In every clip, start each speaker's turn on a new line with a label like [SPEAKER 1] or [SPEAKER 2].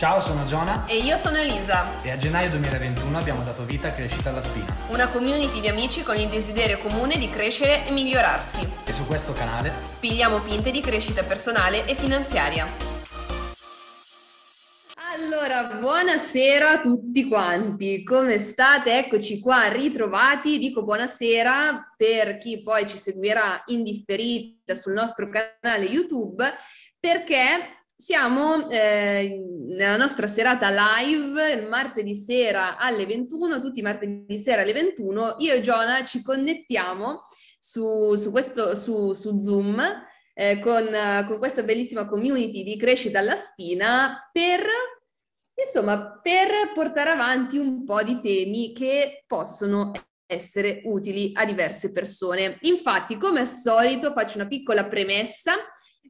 [SPEAKER 1] Ciao, sono Giona
[SPEAKER 2] E io sono Elisa,
[SPEAKER 1] e a gennaio 2021 abbiamo dato vita a Crescita alla Spina.
[SPEAKER 2] una community di amici con il desiderio comune di crescere e migliorarsi.
[SPEAKER 1] E su questo canale
[SPEAKER 2] Spigliamo pinte di crescita personale e finanziaria. Allora, buonasera a tutti quanti, come state? Eccoci qua ritrovati, dico buonasera per chi poi ci seguirà in differita sul nostro canale YouTube, perché siamo eh, nella nostra serata live il martedì sera alle 21, tutti i martedì sera alle 21, io e Giona ci connettiamo su, su questo, su, su Zoom eh, con, con questa bellissima community di crescita alla spina per, insomma, per portare avanti un po' di temi che possono essere utili a diverse persone. Infatti, come al solito, faccio una piccola premessa.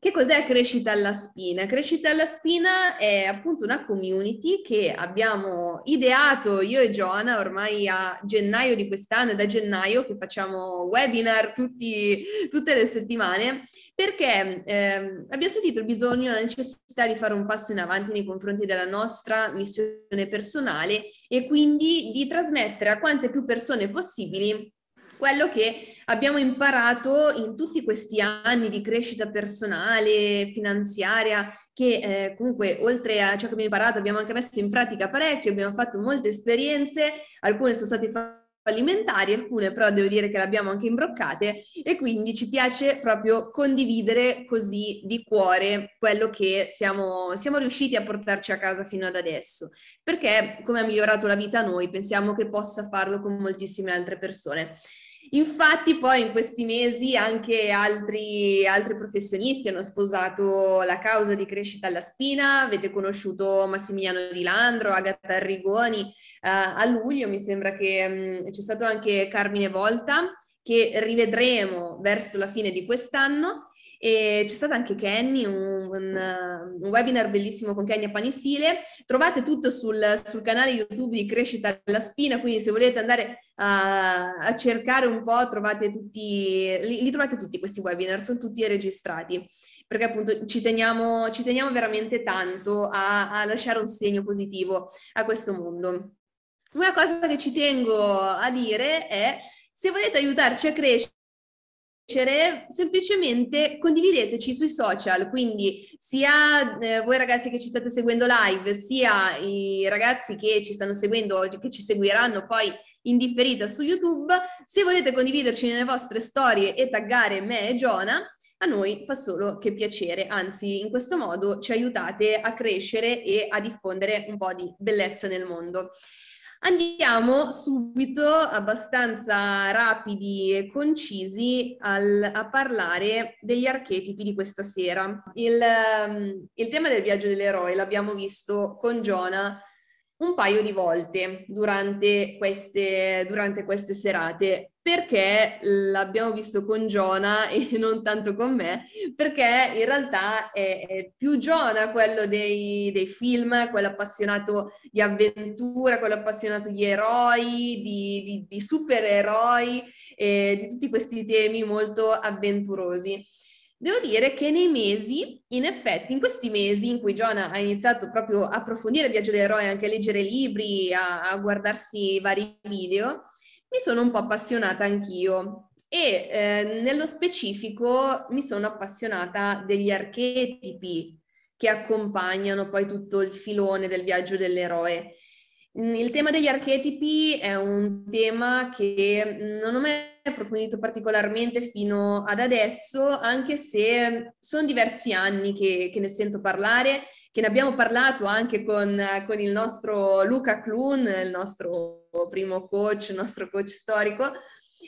[SPEAKER 2] Che cos'è Crescita alla Spina? Crescita alla Spina è appunto una community che abbiamo ideato io e Giona ormai a gennaio di quest'anno, è da gennaio che facciamo webinar tutti, tutte le settimane, perché eh, abbiamo sentito il bisogno, la necessità di fare un passo in avanti nei confronti della nostra missione personale e quindi di trasmettere a quante più persone possibili quello che abbiamo imparato in tutti questi anni di crescita personale, finanziaria, che eh, comunque oltre a ciò che abbiamo imparato abbiamo anche messo in pratica parecchio, abbiamo fatto molte esperienze, alcune sono state fallimentari, alcune però devo dire che le abbiamo anche imbroccate e quindi ci piace proprio condividere così di cuore quello che siamo, siamo riusciti a portarci a casa fino ad adesso, perché come ha migliorato la vita a noi pensiamo che possa farlo con moltissime altre persone. Infatti poi in questi mesi anche altri, altri, professionisti hanno sposato la causa di crescita alla spina, avete conosciuto Massimiliano Di Landro, Agatha Arrigoni, eh, a luglio. Mi sembra che mh, mm, c'è stato anche Carmine Volta che rivedremo verso la fine di quest'anno e c'è stato anche Kenny, un, un, un, webinar bellissimo con Kenny a Panisile. Trovate tutto sul, sul, canale YouTube di Crescita alla Spina, quindi se volete andare a, a cercare un po', trovate tutti, li, li, trovate tutti questi webinar, sono tutti registrati, perché appunto ci teniamo, ci teniamo veramente tanto a, a lasciare un segno positivo a questo mondo. Una cosa che ci tengo a dire è se volete aiutarci a crescere, semplicemente condivideteci sui social, quindi sia eh, voi ragazzi che ci state seguendo live, sia i ragazzi che ci stanno seguendo che ci seguiranno poi in differita su YouTube, se volete condividerci nelle vostre storie e taggare me e Giona, a noi fa solo che piacere, anzi in questo modo ci aiutate a crescere e a diffondere un po' di bellezza nel mondo. Andiamo subito, abbastanza rapidi e concisi, al, a parlare degli archetipi di questa sera. Il, um, il tema del viaggio dell'eroe l'abbiamo visto con Giona un paio di volte durante queste, durante queste serate perché l'abbiamo visto con Giona e non tanto con me, perché in realtà è, è più Giona quello dei, dei, film, quello appassionato di avventura, quello appassionato di eroi, di, di, di supereroi, e di tutti questi temi molto avventurosi. Devo dire che nei mesi, in effetti, in questi mesi in cui Giona ha iniziato proprio a approfondire il viaggio dell'eroe, anche a leggere libri, a, a guardarsi vari video, mi sono un po' appassionata anch'io e eh, nello specifico mi sono appassionata degli archetipi che accompagnano poi tutto il filone del viaggio dell'eroe. Il tema degli archetipi è un tema che non ho mai approfondito particolarmente fino ad adesso, anche se sono diversi anni che, che ne sento parlare, che ne abbiamo parlato anche con, con il nostro Luca Clun, il nostro primo coach, il nostro coach storico,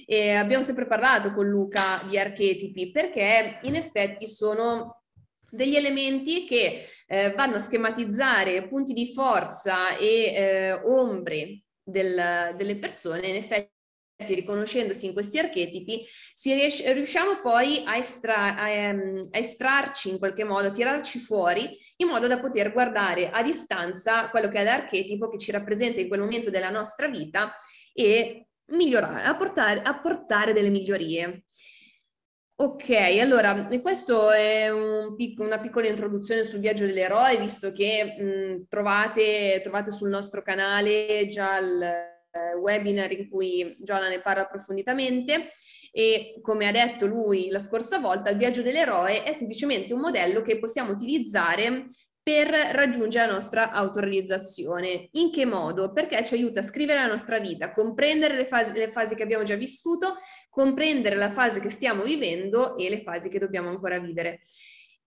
[SPEAKER 2] e abbiamo sempre parlato con Luca di archetipi perché in effetti sono degli elementi che eh, vanno a schematizzare punti di forza e eh, ombre del, delle persone, in effetti riconoscendosi in questi archetipi, riesce, riusciamo poi a, estra, a, ehm, a, estrarci in qualche modo, a tirarci fuori, in modo da poter guardare a distanza quello che è l'archetipo che ci rappresenta in quel momento della nostra vita e migliorare, apportare, apportare delle migliorie. Ok, allora questo è un pic- una piccola introduzione sul viaggio dell'eroe, visto che mh, trovate, trovate, sul nostro canale già il webinar in cui Giona ne parla approfonditamente e come ha detto lui la scorsa volta, il viaggio dell'eroe è semplicemente un modello che possiamo utilizzare per raggiungere la nostra autorealizzazione. In che modo? Perché ci aiuta a scrivere la nostra vita, comprendere le fasi, le fasi che abbiamo già vissuto, comprendere la fase che stiamo vivendo e le fasi che dobbiamo ancora vivere.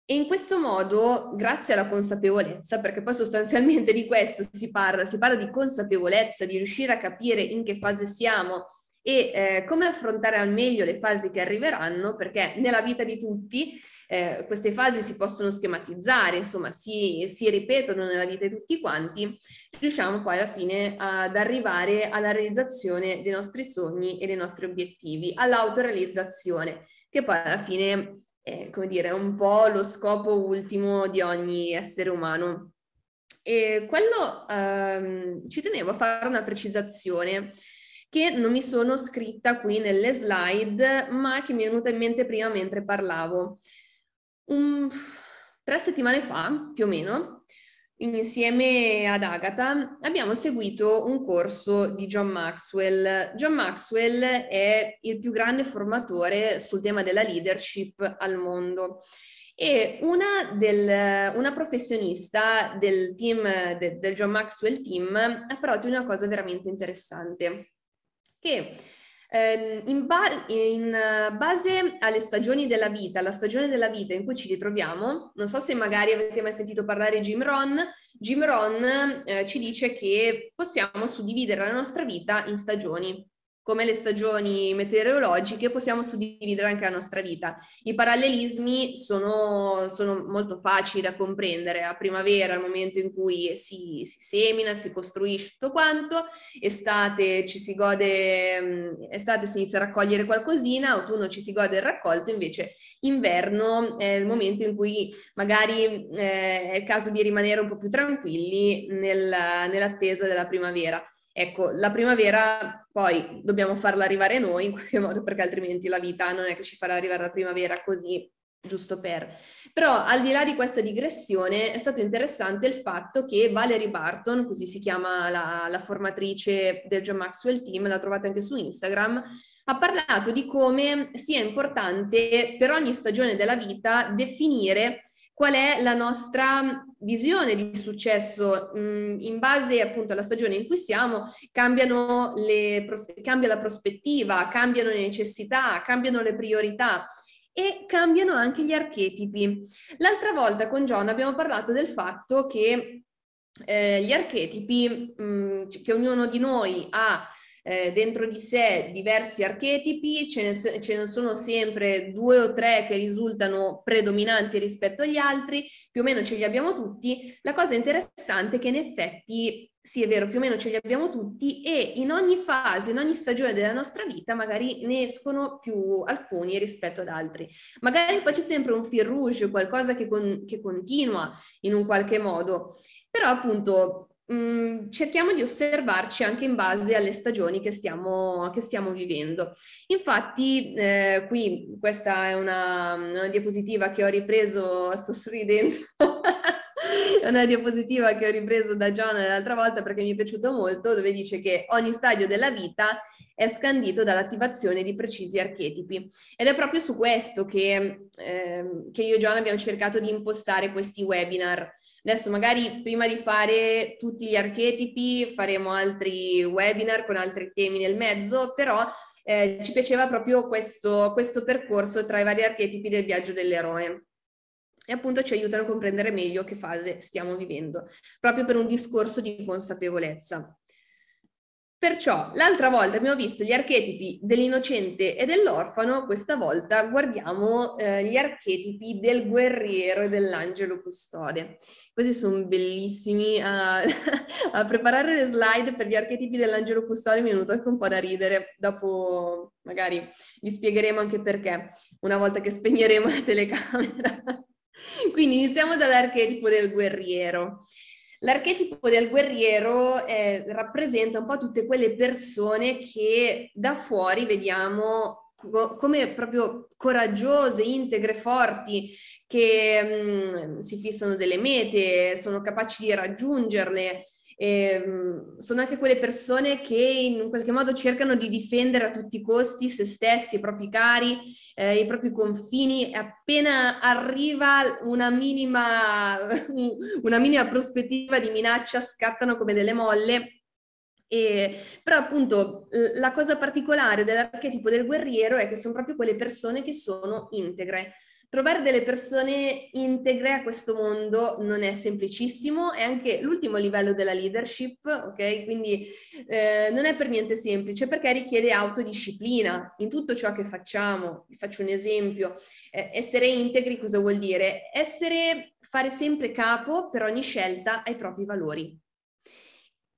[SPEAKER 2] E in questo modo, grazie alla consapevolezza, perché poi sostanzialmente di questo si parla, si parla di consapevolezza, di riuscire a capire in che fase siamo e eh, come affrontare al meglio le fasi che arriveranno, perché nella vita di tutti eh, queste fasi si possono schematizzare, insomma si, si, ripetono nella vita di tutti quanti, riusciamo poi alla fine ad arrivare alla realizzazione dei nostri sogni e dei nostri obiettivi, all'autorealizzazione, che poi alla fine è, come dire, un po' lo scopo ultimo di ogni essere umano. E quello ehm, ci tenevo a fare una precisazione che non mi sono scritta qui nelle slide, ma che mi è venuta in mente prima mentre parlavo. Un, tre settimane fa, più o meno, insieme ad Agatha, abbiamo seguito un corso di John Maxwell. John Maxwell è il più grande formatore sul tema della leadership al mondo. E una, del, una professionista del team, de, del John Maxwell team, ha parlato di una cosa veramente interessante, che Ehm, in, ba- in, base alle stagioni della vita, alla stagione della vita in cui ci ritroviamo, non so se magari avete mai sentito parlare Jim Ron, Jim Ron eh, ci dice che possiamo suddividere la nostra vita in stagioni come le stagioni meteorologiche, possiamo suddividere anche la nostra vita. I parallelismi sono, sono molto facili da comprendere. A primavera, il momento in cui si, si, semina, si costruisce tutto quanto, estate ci si gode, estate si inizia a raccogliere qualcosina, autunno ci si gode il raccolto, invece inverno è il momento in cui magari eh, è il caso di rimanere un po' più tranquilli nel, nell'attesa della primavera. Ecco, la primavera poi dobbiamo farla arrivare noi in qualche modo perché altrimenti la vita non è che ci farà arrivare la primavera così giusto per. Però al di là di questa digressione è stato interessante il fatto che Valerie Barton, così si chiama la, la formatrice del John Maxwell Team, la trovate anche su Instagram, ha parlato di come sia importante per ogni stagione della vita definire qual è la nostra visione di successo mm, in base appunto alla stagione in cui siamo, cambiano le, cambia la prospettiva, cambiano le necessità, cambiano le priorità e cambiano anche gli archetipi. L'altra volta con John abbiamo parlato del fatto che eh, gli archetipi mh, mm, che ognuno di noi ha eh, dentro di sé diversi archetipi, ce ne, ce ne, sono sempre due o tre che risultano predominanti rispetto agli altri, più o meno ce li abbiamo tutti. La cosa interessante è che in effetti sì, è vero, più o meno ce li abbiamo tutti e in ogni fase, in ogni stagione della nostra vita magari ne escono più alcuni rispetto ad altri. Magari poi c'è sempre un fil rouge, qualcosa che, con, che continua in un qualche modo, però appunto Mm, cerchiamo di osservarci anche in base alle stagioni che stiamo, che stiamo vivendo. Infatti, eh, qui questa è una, una, diapositiva che ho ripreso, sto sorridendo, è una diapositiva che ho ripreso da John l'altra volta perché mi è piaciuto molto, dove dice che ogni stadio della vita è scandito dall'attivazione di precisi archetipi. Ed è proprio su questo che, eh, che io e John abbiamo cercato di impostare questi webinar Adesso magari prima di fare tutti gli archetipi faremo altri webinar con altri temi nel mezzo, però eh, ci piaceva proprio questo, questo percorso tra i vari archetipi del viaggio dell'eroe e appunto ci aiutano a comprendere meglio che fase stiamo vivendo, proprio per un discorso di consapevolezza. Perciò l'altra volta abbiamo visto gli archetipi dell'innocente e dell'orfano, questa volta guardiamo eh, gli archetipi del guerriero e dell'angelo custode. Questi sono bellissimi. Uh, a preparare le slide per gli archetipi dell'angelo custode mi è venuto anche un po' da ridere. Dopo magari vi spiegheremo anche perché, una volta che spegneremo la telecamera. Quindi iniziamo dall'archetipo del guerriero. L'archetipo del guerriero eh, rappresenta un po' tutte quelle persone che da fuori vediamo co- come proprio coraggiose, integre, forti, che mh, mm, si fissano delle mete, sono capaci di raggiungerle. E, mm, sono anche quelle persone che in qualche modo cercano di difendere a tutti i costi se stessi, i propri cari, eh, i propri confini. Appena arriva una minima, una minima prospettiva di minaccia, scattano come delle molle e, però appunto la cosa particolare dell'archetipo del guerriero è che sono proprio quelle persone che sono integre. Trovare delle persone integre a questo mondo non è semplicissimo, è anche l'ultimo livello della leadership, ok? Quindi eh, non è per niente semplice perché richiede autodisciplina in tutto ciò che facciamo. Vi faccio un esempio. Eh, essere integri cosa vuol dire? Essere, fare sempre capo per ogni scelta ai propri valori.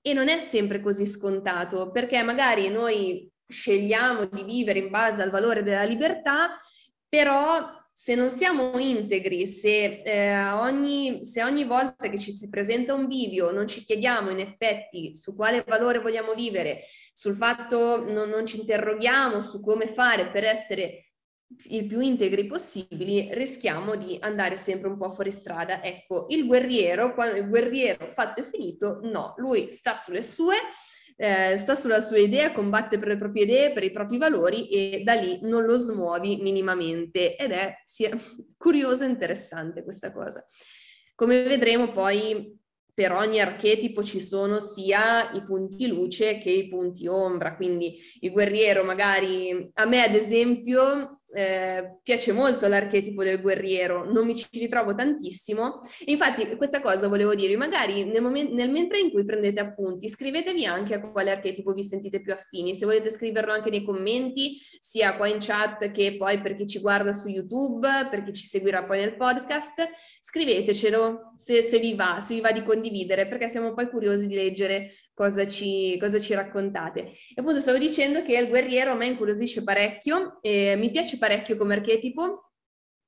[SPEAKER 2] E non è sempre così scontato, perché magari noi scegliamo di vivere in base al valore della libertà, però se non siamo integri, se, eh, ogni, se ogni volta che ci si presenta un video non ci chiediamo in effetti su quale valore vogliamo vivere, sul fatto non, non ci interroghiamo su come fare per essere il più integri possibili, rischiamo di andare sempre un po' fuori strada. Ecco, il guerriero, il guerriero fatto e finito, no, lui sta sulle sue, eh, sta sulla sua idea, combatte per le proprie idee, per i propri valori e da lì non lo smuovi minimamente ed è sia, curiosa e interessante questa cosa. Come vedremo poi per ogni archetipo ci sono sia i punti luce che i punti ombra, quindi il guerriero magari a me ad esempio eh, piace molto l'archetipo del guerriero, non mi ci ritrovo tantissimo. Infatti, questa cosa volevo dirvi, magari nel, momento, nel mentre in cui prendete appunti, scrivetevi anche a quale archetipo vi sentite più affini. Se volete scriverlo anche nei commenti, sia qua in chat che poi per chi ci guarda su YouTube, per chi ci seguirà poi nel podcast, scrivetecelo se, se vi va, se vi va di condividere, perché siamo poi curiosi di leggere cosa ci, cosa ci raccontate. E appunto stavo dicendo che il guerriero a me incuriosisce parecchio, e mi piace parecchio come archetipo,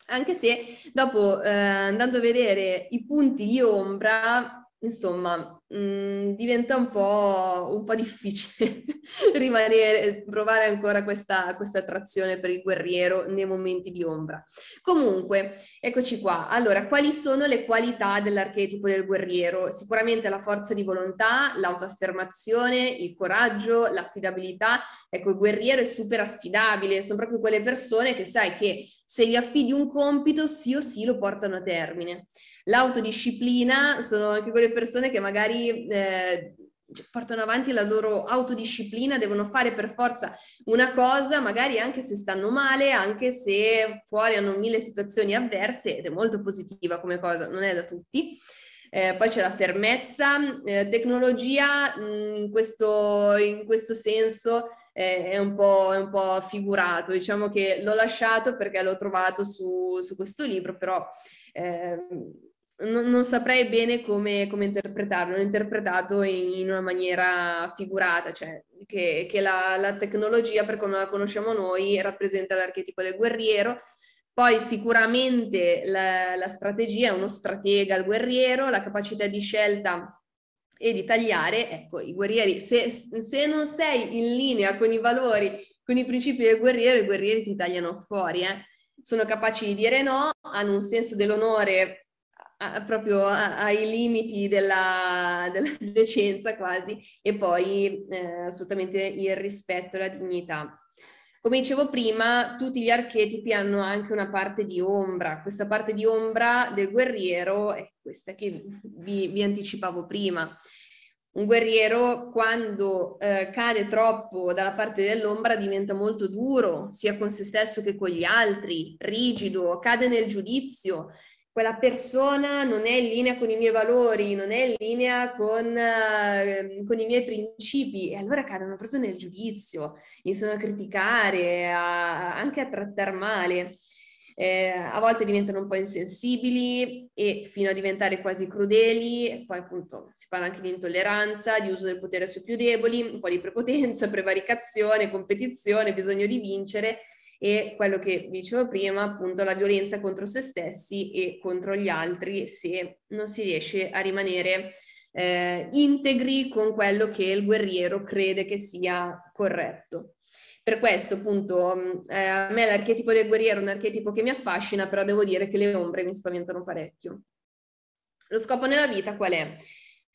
[SPEAKER 2] anche se dopo eh, andando a vedere i punti di ombra insomma, mh, mm, diventa un po', un po', difficile rimanere, provare ancora questa, questa attrazione per il guerriero nei momenti di ombra. Comunque, eccoci qua. Allora, quali sono le qualità dell'archetipo del guerriero? Sicuramente la forza di volontà, l'autoaffermazione, il coraggio, l'affidabilità. Ecco, il guerriero è super affidabile, sono proprio quelle persone che sai che se gli affidi un compito, sì o sì lo portano a termine. L'autodisciplina sono anche quelle persone che magari eh, cioè, portano avanti la loro autodisciplina, devono fare per forza una cosa, magari anche se stanno male, anche se fuori hanno mille situazioni avverse ed è molto positiva come cosa, non è da tutti. Eh, poi c'è la fermezza, eh, tecnologia mh, mm, in, questo, in, questo, senso eh, è, un è, un po', figurato, diciamo che l'ho lasciato perché l'ho trovato su, su questo libro, però eh, non, non, saprei bene come, come, interpretarlo, l'ho interpretato in, in, una maniera figurata, cioè che, che la, la, tecnologia per come la conosciamo noi rappresenta l'archetipo del guerriero, poi sicuramente la, la strategia è uno stratega, il guerriero, la capacità di scelta e di tagliare, ecco, i guerrieri, se, se non sei in linea con i valori, con i principi del guerriero, i guerrieri ti tagliano fuori, eh. Sono capaci di dire no, hanno un senso dell'onore a, proprio a, ai limiti della, della, decenza quasi e poi eh, assolutamente il rispetto e la dignità. Come dicevo prima, tutti gli archetipi hanno anche una parte di ombra. Questa parte di ombra del guerriero è questa che vi, vi anticipavo prima. Un guerriero quando eh, cade troppo dalla parte dell'ombra diventa molto duro, sia con se stesso che con gli altri, rigido, cade nel giudizio, quella persona non è in linea con i miei valori, non è in linea con, uh, con i miei principi. E allora cadono proprio nel giudizio, iniziano a criticare, a, anche a trattare male. Eh, a volte diventano un po' insensibili e fino a diventare quasi crudeli, poi appunto si parla anche di intolleranza, di uso del potere sui più deboli, un po' di prepotenza, prevaricazione, competizione, bisogno di vincere e quello che dicevo prima, appunto la violenza contro se stessi e contro gli altri se non si riesce a rimanere eh, integri con quello che il guerriero crede che sia corretto. per questo appunto mm, eh, a me l'archetipo del guerriero è un archetipo che mi affascina, però devo dire che le ombre mi spaventano parecchio. Lo scopo nella vita qual è?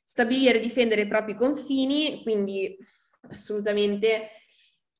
[SPEAKER 2] Stabilire e difendere i propri confini, quindi assolutamente,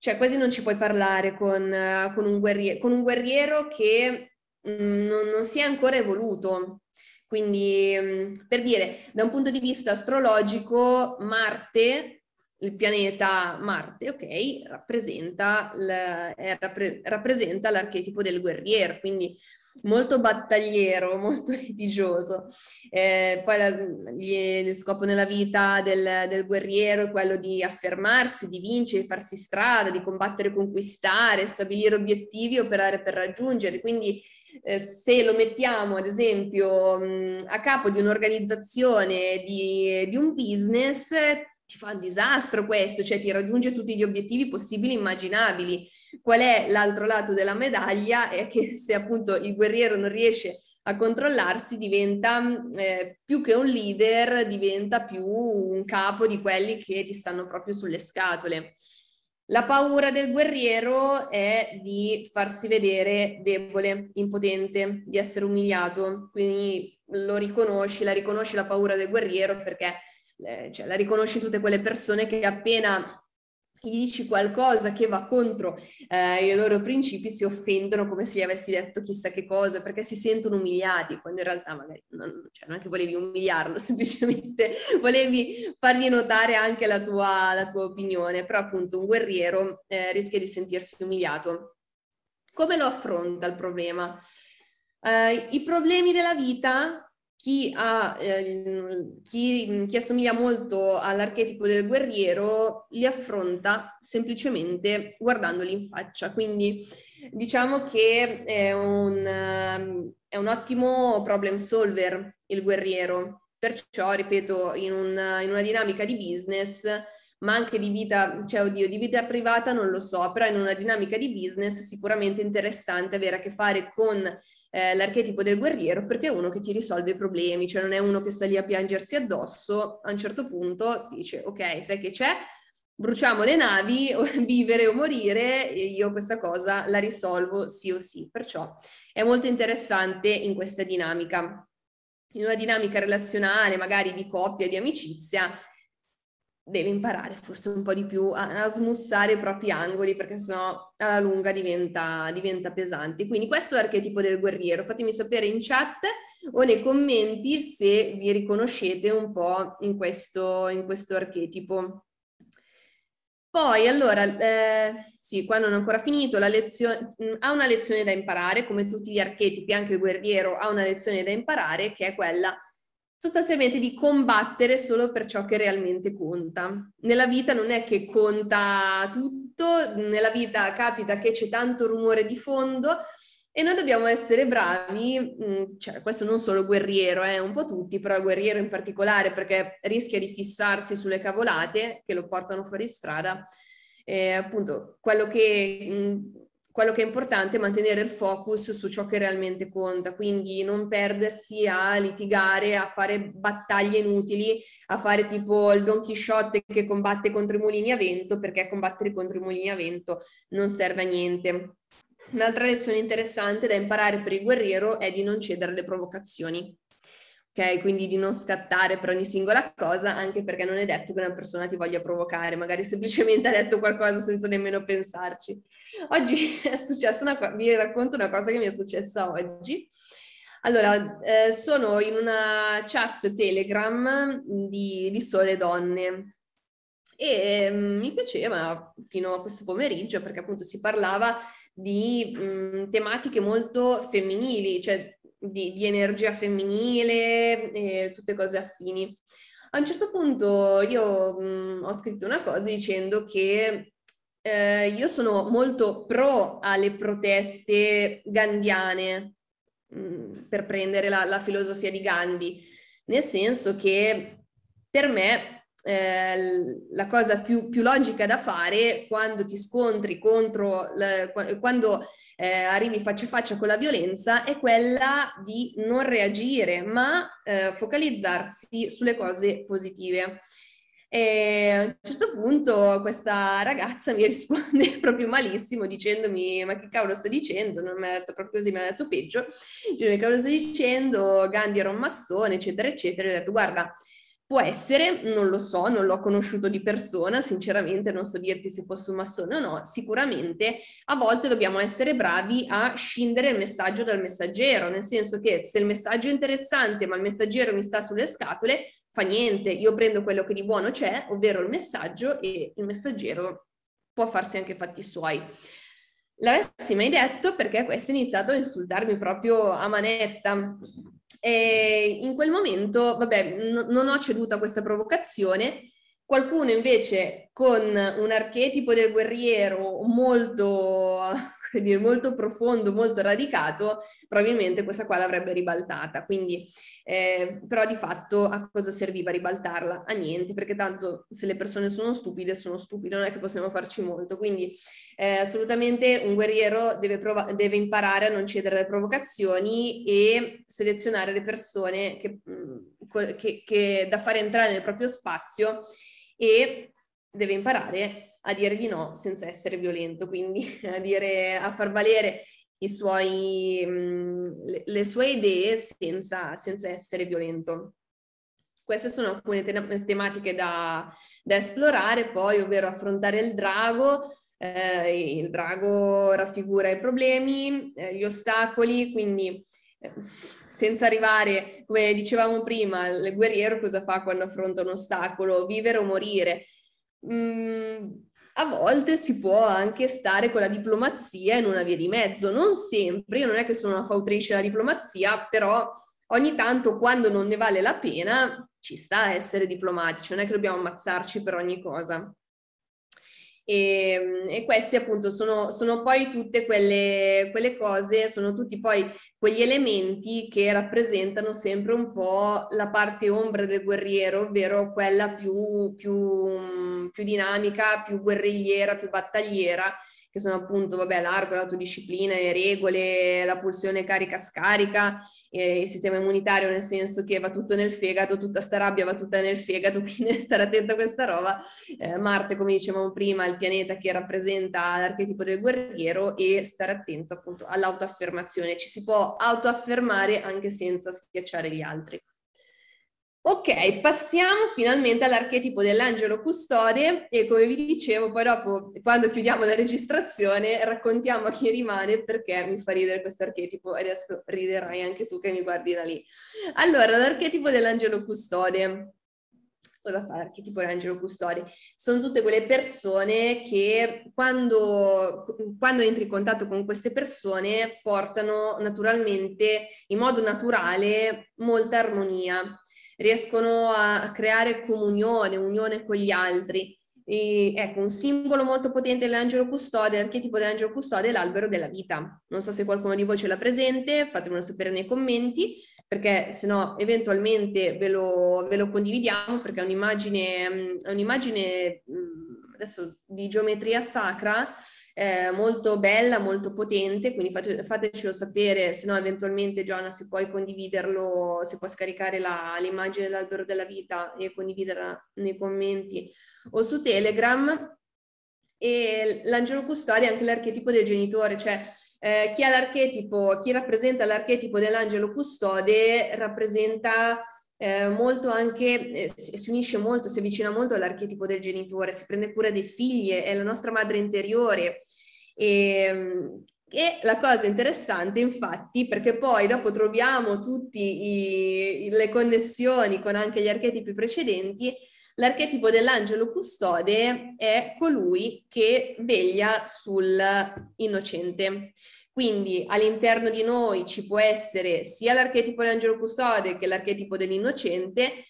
[SPEAKER 2] cioè quasi non ci puoi parlare con, uh, con, un, guerriero, con un guerriero che mh, mm, non, non si è ancora evoluto, quindi, mm, per dire, da un punto di vista astrologico, Marte, il pianeta Marte, ok, rappresenta, l- rappresenta l'archetipo del guerriero, quindi molto battagliero, molto litigioso. Eh, poi la, gli, il scopo nella vita del, del, guerriero è quello di affermarsi, di vincere, di farsi strada, di combattere conquistare, stabilire obiettivi operare per raggiungere. Quindi eh, se lo mettiamo ad esempio mh, a capo di un'organizzazione, di, di un business, ti fa un disastro questo, cioè ti raggiunge tutti gli obiettivi possibili e immaginabili. Qual è l'altro lato della medaglia? È che se appunto il guerriero non riesce a controllarsi diventa eh, più che un leader, diventa più un capo di quelli che ti stanno proprio sulle scatole. La paura del guerriero è di farsi vedere debole, impotente, di essere umiliato, quindi lo riconosci, la riconosci la paura del guerriero perché eh, cioè, la riconosci tutte quelle persone che appena gli dici qualcosa che va contro eh, i loro principi si offendono come se gli avessi detto chissà che cosa perché si sentono umiliati quando in realtà magari non, cioè, non è che volevi umiliarlo semplicemente volevi fargli notare anche la tua, la tua opinione però appunto un guerriero eh, rischia di sentirsi umiliato come lo affronta il problema? Uh, I problemi della vita chi, ha, eh, chi, chi, assomiglia molto all'archetipo del guerriero li affronta semplicemente guardandoli in faccia. Quindi diciamo che è un, è un ottimo problem solver il guerriero. Perciò, ripeto, in una, in una dinamica di business ma anche di vita, cioè oddio, di vita privata non lo so, però in una dinamica di business sicuramente interessante avere a che fare con eh, l'archetipo del guerriero perché è uno che ti risolve i problemi, cioè non è uno che sta lì a piangersi addosso, a un certo punto dice ok, sai che c'è? Bruciamo le navi, o vivere o morire, e io questa cosa la risolvo sì o sì. Perciò è molto interessante in questa dinamica. In una dinamica relazionale, magari di coppia, di amicizia, deve imparare forse un po' di più a, a smussare i propri angoli perché sennò alla lunga diventa, diventa pesante. Quindi questo è l'archetipo del guerriero. Fatemi sapere in chat o nei commenti se vi riconoscete un po' in questo, in questo archetipo. Poi, allora, eh, sì, qua non ho ancora finito, la lezione, ha una lezione da imparare, come tutti gli archetipi, anche il guerriero ha una lezione da imparare, che è quella sostanzialmente di combattere solo per ciò che realmente conta. Nella vita non è che conta tutto, nella vita capita che c'è tanto rumore di fondo e noi dobbiamo essere bravi, mm, cioè questo non solo guerriero, eh, un po' tutti, però guerriero in particolare perché rischia di fissarsi sulle cavolate che lo portano fuori strada. Eh, appunto, quello che mm, quello che è importante è mantenere il focus su ciò che realmente conta, quindi non perdersi a litigare, a fare battaglie inutili, a fare tipo il Don Chisciotte che combatte contro i mulini a vento, perché combattere contro i mulini a vento non serve a niente. Un'altra lezione interessante da imparare per il guerriero è di non cedere alle provocazioni ok? Quindi di non scattare per ogni singola cosa, anche perché non è detto che una persona ti voglia provocare, magari semplicemente ha detto qualcosa senza nemmeno pensarci. Oggi è successa una cosa, vi racconto una cosa che mi è successa oggi. Allora, eh, sono in una chat Telegram di, di Sole Donne e mm, mi piaceva fino a questo pomeriggio perché appunto si parlava di mh, mm, tematiche molto femminili, cioè di, di energia femminile e tutte cose affini. A un certo punto io mh, ho scritto una cosa dicendo che eh, io sono molto pro alle proteste gandiane, mh, per prendere la, la filosofia di Gandhi, nel senso che per me eh, la cosa più, più, logica da fare quando ti scontri contro, la, quando eh, arrivi faccia a faccia con la violenza è quella di non reagire, ma eh, focalizzarsi sulle cose positive. E a un certo punto questa ragazza mi risponde proprio malissimo dicendomi ma che cavolo stai dicendo? Non mi ha detto proprio così, mi ha detto peggio. Cioè, che cavolo stai dicendo? Gandhi era un massone, eccetera, eccetera. E ho detto guarda, Può essere, non lo so, non l'ho conosciuto di persona, sinceramente non so dirti se fosse un massone o no, sicuramente a volte dobbiamo essere bravi a scindere il messaggio dal messaggero, nel senso che se il messaggio è interessante ma il messaggero mi sta sulle scatole, fa niente, io prendo quello che di buono c'è, ovvero il messaggio e il messaggero può farsi anche fatti suoi. L'avessi mai detto perché questo ha iniziato a insultarmi proprio a manetta e in quel momento, vabbè, n- non ho ceduto a questa provocazione. Qualcuno invece con un archetipo del guerriero molto dire, molto profondo, molto radicato, probabilmente questa qua l'avrebbe ribaltata. Quindi, eh, però di fatto a cosa serviva ribaltarla? A niente, perché tanto se le persone sono stupide, sono stupide, non è che possiamo farci molto. Quindi eh, assolutamente un guerriero deve, prov- deve, imparare a non cedere alle provocazioni e selezionare le persone che, mm, che, che da fare entrare nel proprio spazio e deve imparare a dire di no senza essere violento, quindi a, dire, a far valere suoi, le, le, sue idee senza, senza, essere violento. Queste sono alcune te- tematiche da, da, esplorare, poi, ovvero affrontare il drago. Eh, il drago raffigura i problemi, eh, gli ostacoli, quindi eh, senza arrivare, come dicevamo prima, il guerriero cosa fa quando affronta un ostacolo? Vivere o morire. Mm, a volte si può anche stare con la diplomazia in una via di mezzo, non sempre, io non è che sono una fautrice della diplomazia, però ogni tanto quando non ne vale la pena ci sta a essere diplomatici, non è che dobbiamo ammazzarci per ogni cosa. E, ehm, e questi appunto sono, sono poi tutte quelle, quelle, cose, sono tutti poi quegli elementi che rappresentano sempre un po' la parte ombra del guerriero, ovvero quella più, più, più dinamica, più guerrigliera, più battagliera, che sono appunto, vabbè, l'arco, l'autodisciplina, le regole, la pulsione carica-scarica, eh, il sistema immunitario, nel senso che va tutto nel fegato, tutta sta rabbia va tutta nel fegato, quindi stare attento a questa roba. Eh, Marte, come dicevamo prima, è il pianeta che rappresenta l'archetipo del guerriero e stare attento appunto all'autoaffermazione. Ci si può autoaffermare anche senza schiacciare gli altri. Ok, passiamo finalmente all'archetipo dell'angelo custode e come vi dicevo, poi dopo, quando chiudiamo la registrazione, raccontiamo a chi rimane perché mi fa ridere questo archetipo adesso riderai anche tu che mi guardi da lì. Allora, l'archetipo dell'angelo custode. Cosa fa l'archetipo dell'angelo custode? Sono tutte quelle persone che quando, quando entri in contatto con queste persone portano naturalmente, in modo naturale, molta armonia riescono a creare comunione, unione con gli altri. E, ecco, un simbolo molto potente dell'angelo custode, l'archetipo dell'angelo custode è l'albero della vita. Non so se qualcuno di voi ce l'ha presente, fatemelo sapere nei commenti, perché se no eventualmente ve lo, ve lo condividiamo, perché è un'immagine, è un'immagine adesso di geometria sacra eh, molto bella, molto potente, quindi fate, fatecelo sapere, se no eventualmente Giovanna se puoi condividerlo, se puoi scaricare la, l'immagine dell'albero della vita e condividerla nei commenti o su Telegram. E l'angelo custode è anche l'archetipo del genitore, cioè eh, chi ha l'archetipo, chi rappresenta l'archetipo dell'angelo custode rappresenta eh, molto anche, eh, si, unisce molto, si avvicina molto all'archetipo del genitore, si prende cura dei figli, è la nostra madre interiore. E, e la cosa interessante, infatti, perché poi dopo troviamo tutte le connessioni con anche gli archetipi precedenti, l'archetipo dell'angelo custode è colui che veglia sul innocente. Quindi all'interno di noi ci può essere sia l'archetipo dell'angelo custode che l'archetipo dell'innocente.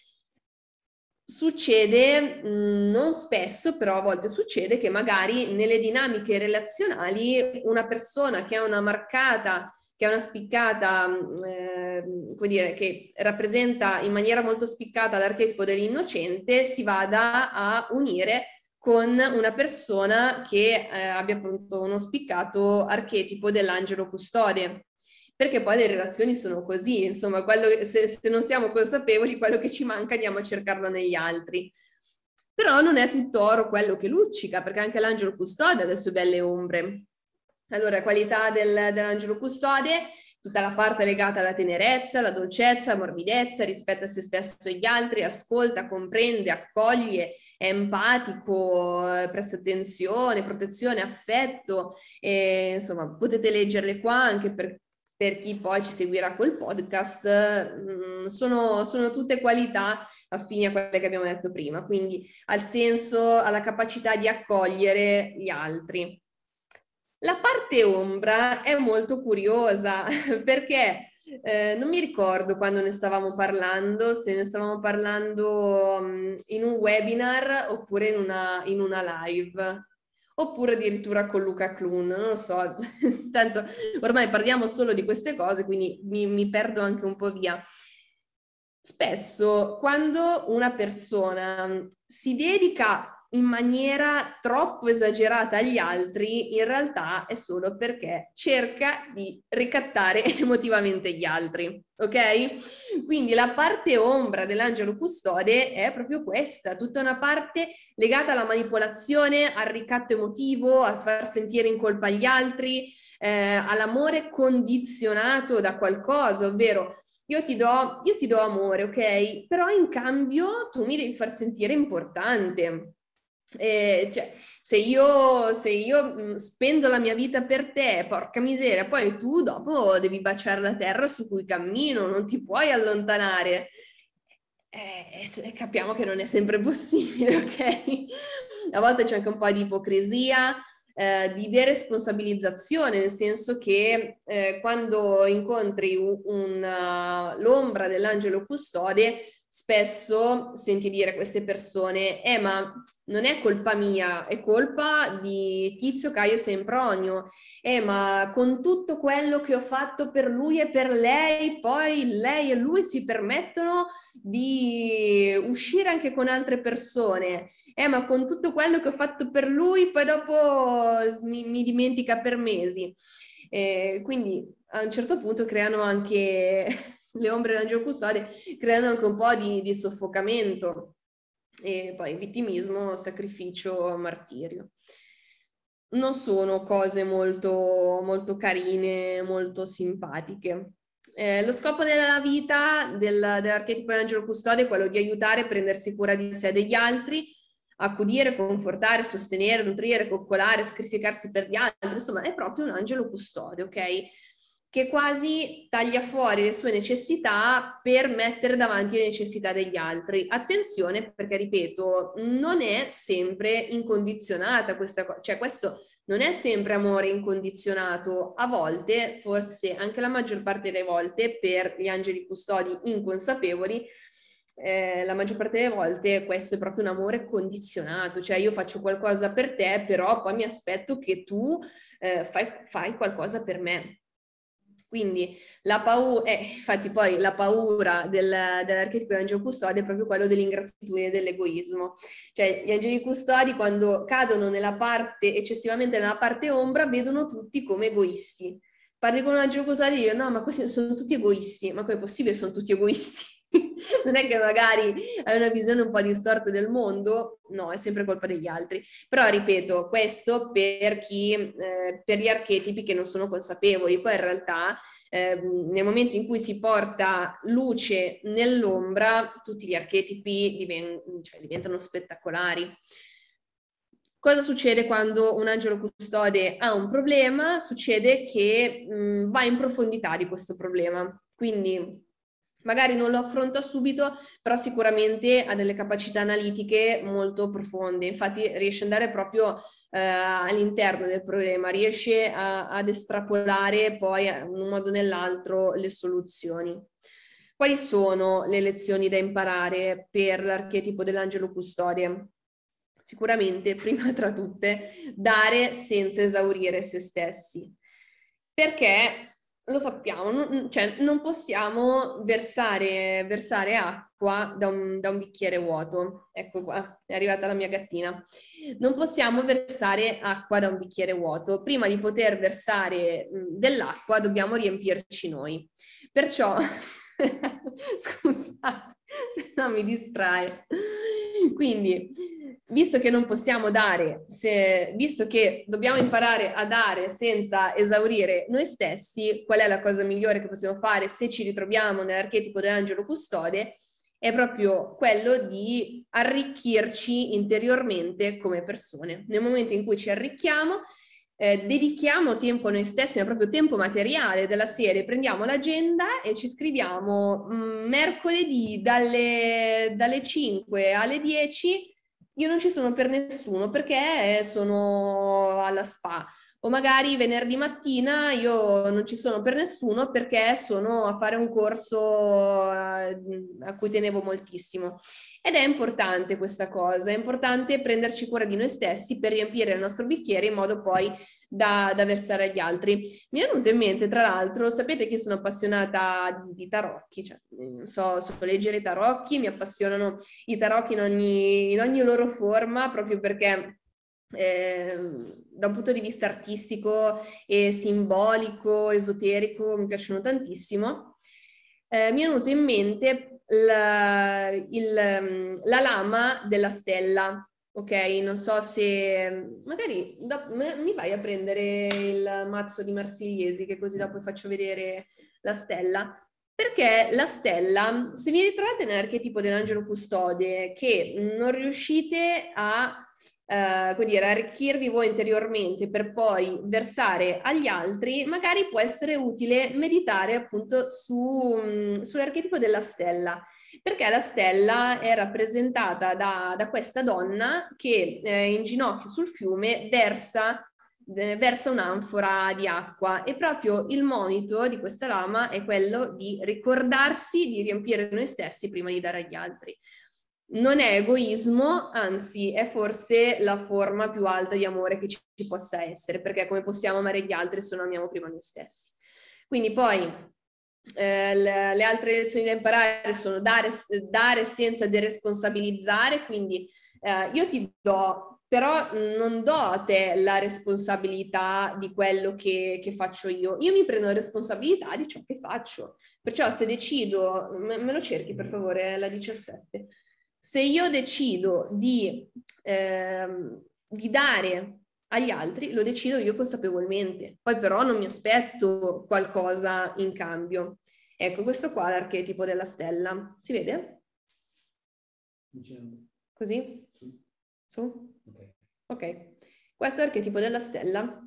[SPEAKER 2] Succede mh, non spesso, però a volte succede che magari nelle dinamiche relazionali una persona che ha una marcata che è una spiccata, eh, come dire, che rappresenta in maniera molto spiccata l'archetipo dell'innocente, si vada a unire con una persona che eh, abbia appunto uno spiccato archetipo dell'angelo custode. Perché poi le relazioni sono così, insomma, quello, se, se non siamo consapevoli, quello che ci manca andiamo a cercarlo negli altri. Però non è tutto oro quello che luccica, perché anche l'angelo custode ha le sue belle ombre. Allora, qualità del, dell'angelo custode, tutta la parte legata alla tenerezza, alla dolcezza, alla morbidezza, rispetta se stesso e gli altri, ascolta, comprende, accoglie, è empatico, eh, presta attenzione, protezione, affetto. E, insomma, potete leggerle qua anche per, per chi poi ci seguirà col podcast. Mm, sono, sono tutte qualità affini a quelle che abbiamo detto prima, quindi al senso, alla capacità di accogliere gli altri. La parte ombra è molto curiosa perché eh, non mi ricordo quando ne stavamo parlando, se ne stavamo parlando um, in un webinar oppure in una, in una live oppure addirittura con Luca Clun, non lo so, tanto ormai parliamo solo di queste cose, quindi mi, mi perdo anche un po' via. Spesso quando una persona si dedica in maniera troppo esagerata agli altri, in realtà è solo perché cerca di ricattare emotivamente gli altri, ok? Quindi la parte ombra dell'angelo custode è proprio questa, tutta una parte legata alla manipolazione, al ricatto emotivo, a far sentire in colpa gli altri, eh, all'amore condizionato da qualcosa, ovvero io ti, do, io ti do amore, ok? Però in cambio tu mi devi far sentire importante. Eh, cioè, se io, se io mh, spendo la mia vita per te, porca miseria, poi tu dopo devi baciare la terra su cui cammino, non ti puoi allontanare. Eh, capiamo che non è sempre possibile, ok? A volte c'è anche un po' di ipocrisia, eh, di deresponsabilizzazione, nel senso che eh, quando incontri un, un, uh, l'ombra dell'angelo custode, spesso senti dire a queste persone, eh ma non è colpa mia, è colpa di Tizio Caio Sempronio, eh ma con tutto quello che ho fatto per lui e per lei, poi lei e lui si permettono di uscire anche con altre persone, eh ma con tutto quello che ho fatto per lui, poi dopo mi, mi dimentica per mesi. Eh, quindi a un certo punto creano anche le ombre d'angelo custode creano anche un po' di, di soffocamento e poi vittimismo, sacrificio, martirio. Non sono cose molto, molto carine, molto simpatiche. Eh, lo scopo della vita del, dell'archetipo dell'angelo custode è quello di aiutare a prendersi cura di sé e degli altri, accudire, confortare, sostenere, nutrire, coccolare, sacrificarsi per gli altri, insomma è proprio un angelo custode, ok? Che quasi taglia fuori le sue necessità per mettere davanti le necessità degli altri. Attenzione perché, ripeto, non è sempre incondizionata questa cosa, cioè questo non è sempre amore incondizionato, a volte, forse anche la maggior parte delle volte, per gli angeli custodi inconsapevoli, eh, la maggior parte delle volte questo è proprio un amore condizionato, cioè io faccio qualcosa per te, però poi mi aspetto che tu eh, fai, fai qualcosa per me. Quindi la paura, eh, infatti poi la paura del, dell'archetipo dell'angelo custode è proprio quello dell'ingratitudine e dell'egoismo. Cioè gli angeli custodi quando cadono nella parte, eccessivamente nella parte ombra, vedono tutti come egoisti. Parli con un angelo custode e dicono no ma questi sono tutti egoisti, ma come è possibile sono tutti egoisti? non è che magari hai una visione un po' distorta del mondo, no, è sempre colpa degli altri. Però ripeto, questo per chi, eh, per gli archetipi che non sono consapevoli, poi in realtà eh, nel momento in cui si porta luce nell'ombra, tutti gli archetipi diven- cioè, diventano spettacolari. Cosa succede quando un angelo custode ha un problema? Succede che mh, va in profondità di questo problema. Quindi magari non lo affronta subito, però sicuramente ha delle capacità analitiche molto profonde, infatti riesce ad andare proprio eh, all'interno del problema, riesce a, ad estrapolare poi in un modo o nell'altro le soluzioni. Quali sono le lezioni da imparare per l'archetipo dell'angelo custode? Sicuramente, prima tra tutte, dare senza esaurire se stessi. Perché lo sappiamo, non, cioè, non possiamo versare, versare acqua da un, da un, bicchiere vuoto. Ecco qua, è arrivata la mia gattina. Non possiamo versare acqua da un bicchiere vuoto. Prima di poter versare dell'acqua dobbiamo riempirci noi. Perciò, scusate se non mi distrae. Quindi, visto che non possiamo dare, se, visto che dobbiamo imparare a dare senza esaurire noi stessi, qual è la cosa migliore che possiamo fare se ci ritroviamo nell'archetipo dell'angelo custode? È proprio quello di arricchirci interiormente come persone. Nel momento in cui ci arricchiamo, eh, dedichiamo tempo a noi stessi, ma proprio tempo materiale della serie, prendiamo l'agenda e ci scriviamo mm, mercoledì dalle, dalle 5 alle 10 io non ci sono per nessuno perché sono alla spa. O magari venerdì mattina io non ci sono per nessuno perché sono a fare un corso eh, a cui tenevo moltissimo. Ed è importante questa cosa, è importante prenderci cura di noi stessi per riempire il nostro bicchiere in modo poi da, da, versare agli altri. Mi è venuto in mente, tra l'altro, sapete che sono appassionata di, tarocchi, cioè, so, so, leggere i tarocchi, mi appassionano i tarocchi in ogni, in ogni loro forma, proprio perché eh, da un punto di vista artistico e simbolico, esoterico, mi piacciono tantissimo. Eh, mi è venuto in mente la, il, la lama della stella, ok? Non so se magari do, mi vai a prendere il mazzo di Marsigliesi, che così dopo faccio vedere la stella. Perché la stella, se vi ritrovate nell'archetipo dell'angelo custode, che non riuscite a Uh, come dire, arricchirvi voi interiormente per poi versare agli altri, magari può essere utile meditare appunto su, mm, sull'archetipo della stella perché la stella è rappresentata da, da questa donna che eh, in ginocchio sul fiume versa, eh, versa un'anfora di acqua e proprio il monito di questa lama è quello di ricordarsi di riempire noi stessi prima di dare agli altri. Non è egoismo, anzi è forse la forma più alta di amore che ci, ci possa essere, perché come possiamo amare gli altri se non amiamo prima noi stessi. Quindi poi eh, le, le, altre lezioni da imparare sono dare, dare senza deresponsabilizzare, quindi eh, io ti do, però non do a te la responsabilità di quello che, che, faccio io, io mi prendo la responsabilità di ciò che faccio, perciò se decido, me, me lo cerchi per favore la 17, se io decido di, eh, di dare agli altri lo decido io consapevolmente, poi però non mi aspetto qualcosa in cambio. Ecco, questo qua è l'archetipo della stella. Si vede? Così? Su? Ok. Questo è l'archetipo della stella.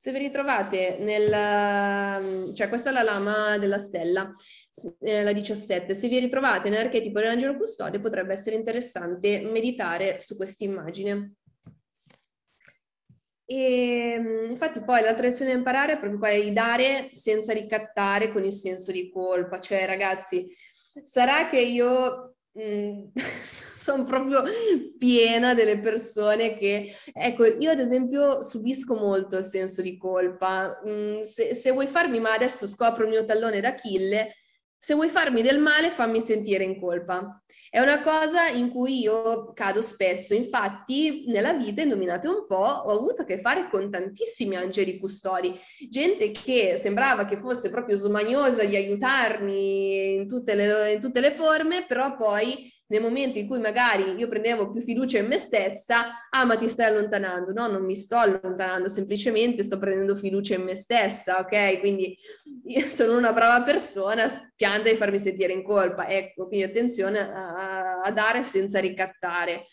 [SPEAKER 2] Se vi ritrovate nel... cioè questa è la lama della stella, eh, la 17, se vi ritrovate nell'archetipo dell'angelo custode potrebbe essere interessante meditare su questa immagine. E mm, infatti poi la tradizione da imparare è proprio quella di dare senza ricattare con il senso di colpa. Cioè, ragazzi, sarà che io mm, sono proprio piena delle persone che, ecco, io ad esempio subisco molto il senso di colpa. Mm, se, se vuoi farmi male, adesso scopro il mio tallone d'Achille, se vuoi farmi del male, fammi sentire in colpa. È una cosa in cui io cado spesso, infatti nella vita, indovinate un po', ho avuto a che fare con tantissimi angeli custodi, gente che sembrava che fosse proprio smaniosa di aiutarmi in tutte le, in tutte le forme, però poi nel momento in cui magari io prendevo più fiducia in me stessa, ah ma ti stai allontanando, no non mi sto allontanando, semplicemente sto prendendo fiducia in me stessa, ok? Quindi io sono una brava persona, pianta di farmi sentire in colpa, ecco, quindi attenzione a, a dare senza ricattare,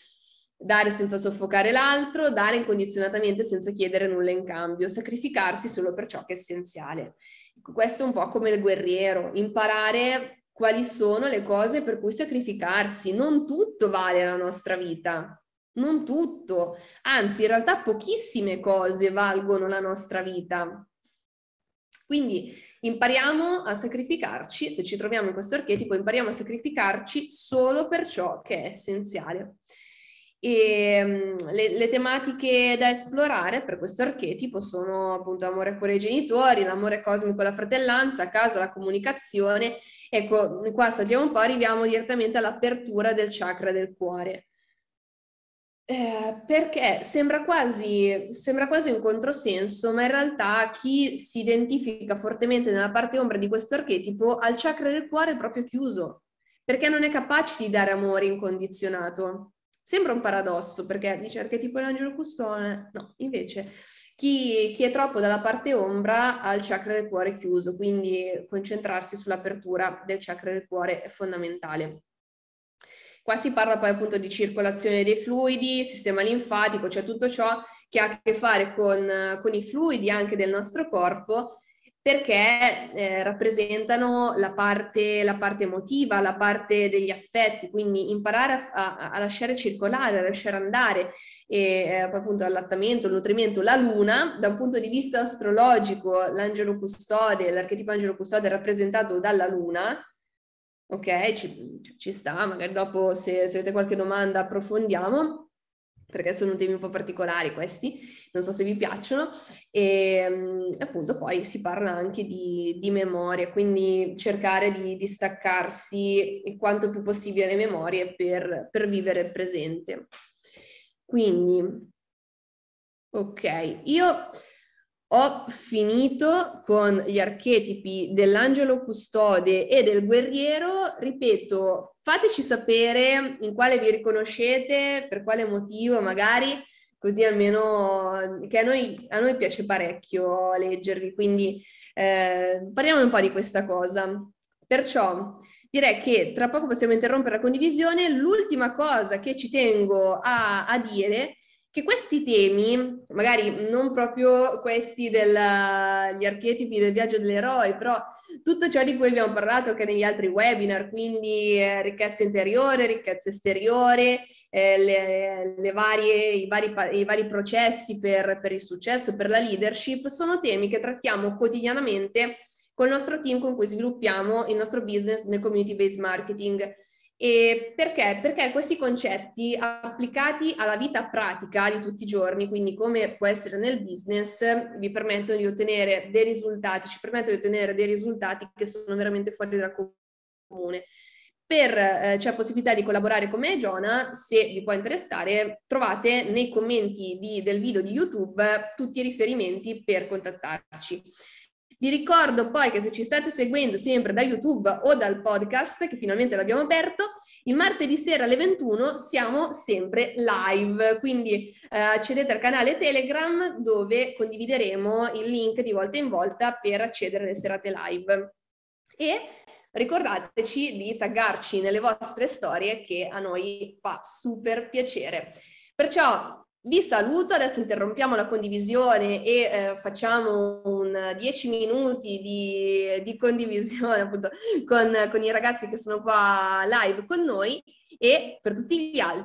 [SPEAKER 2] dare senza soffocare l'altro, dare incondizionatamente senza chiedere nulla in cambio, sacrificarsi solo per ciò che è essenziale. Ecco, questo è un po' come il guerriero, imparare quali sono le cose per cui sacrificarsi. Non tutto vale la nostra vita, non tutto, anzi in realtà pochissime cose valgono la nostra vita. Quindi impariamo a sacrificarci, se ci troviamo in questo archetipo, impariamo a sacrificarci solo per ciò che è essenziale. E le, le, tematiche da esplorare per questo archetipo sono appunto l'amore con i genitori, l'amore cosmico, la fratellanza, casa, la comunicazione Ecco, qua saltiamo un po', arriviamo direttamente all'apertura del chakra del cuore. Eh, perché sembra quasi, sembra quasi un controsenso, ma in realtà chi si identifica fortemente nella parte ombra di questo archetipo ha il chakra del cuore proprio chiuso, perché non è capace di dare amore incondizionato. Sembra un paradosso perché dice archetipo dell'angelo custode, no, invece chi, chi, è troppo dalla parte ombra ha il chakra del cuore chiuso, quindi concentrarsi sull'apertura del chakra del cuore è fondamentale. Qua si parla poi appunto di circolazione dei fluidi, sistema linfatico, cioè tutto ciò che ha a che fare con, con i fluidi anche del nostro corpo perché eh, rappresentano la parte, la parte, emotiva, la parte degli affetti, quindi imparare a, a, a lasciare circolare, a lasciare andare e eh, appunto allattamento, il nutrimento, la luna, da un punto di vista astrologico, l'angelo custode, l'archetipo angelo custode è rappresentato dalla luna, ok, ci, ci sta, magari dopo se, se avete qualche domanda approfondiamo, perché sono temi un po' particolari questi, non so se vi piacciono, e mm, appunto poi si parla anche di, di memoria, quindi cercare di, staccarsi il quanto più possibile le memorie per, per vivere il presente. Quindi, ok, io ho finito con gli archetipi dell'angelo custode e del guerriero. Ripeto, fateci sapere in quale vi riconoscete, per quale motivo magari, così almeno che a noi, a noi piace parecchio leggervi, quindi eh, parliamo un po' di questa cosa. Perciò direi che tra poco possiamo interrompere la condivisione. L'ultima cosa che ci tengo a, a dire che questi temi, magari non proprio questi degli archetipi del viaggio dell'eroe, però tutto ciò di cui abbiamo parlato anche negli altri webinar, quindi eh, ricchezza interiore, ricchezza esteriore, eh, le, le varie, i, vari, i, vari, processi per, per il successo, per la leadership, sono temi che trattiamo quotidianamente col nostro team con cui sviluppiamo il nostro business nel community based marketing. E perché? Perché questi concetti applicati alla vita pratica di tutti i giorni, quindi come può essere nel business, vi permettono di ottenere dei risultati, ci permettono di ottenere dei risultati che sono veramente fuori dal comune. Per eh, c'è possibilità di collaborare con me e Giona, se vi può interessare, trovate nei commenti di, del video di YouTube tutti i riferimenti per contattarci. Vi ricordo poi che se ci state seguendo sempre da YouTube o dal podcast, che finalmente l'abbiamo aperto, il martedì sera alle 21 siamo sempre live, quindi eh, accedete al canale Telegram dove condivideremo il link di volta in volta per accedere alle serate live. E ricordateci di taggarci nelle vostre storie che a noi fa super piacere. Perciò vi saluto, adesso interrompiamo la condivisione e eh, facciamo un 10 minuti di, di condivisione appunto con, con i ragazzi che sono qua live con noi e per tutti gli altri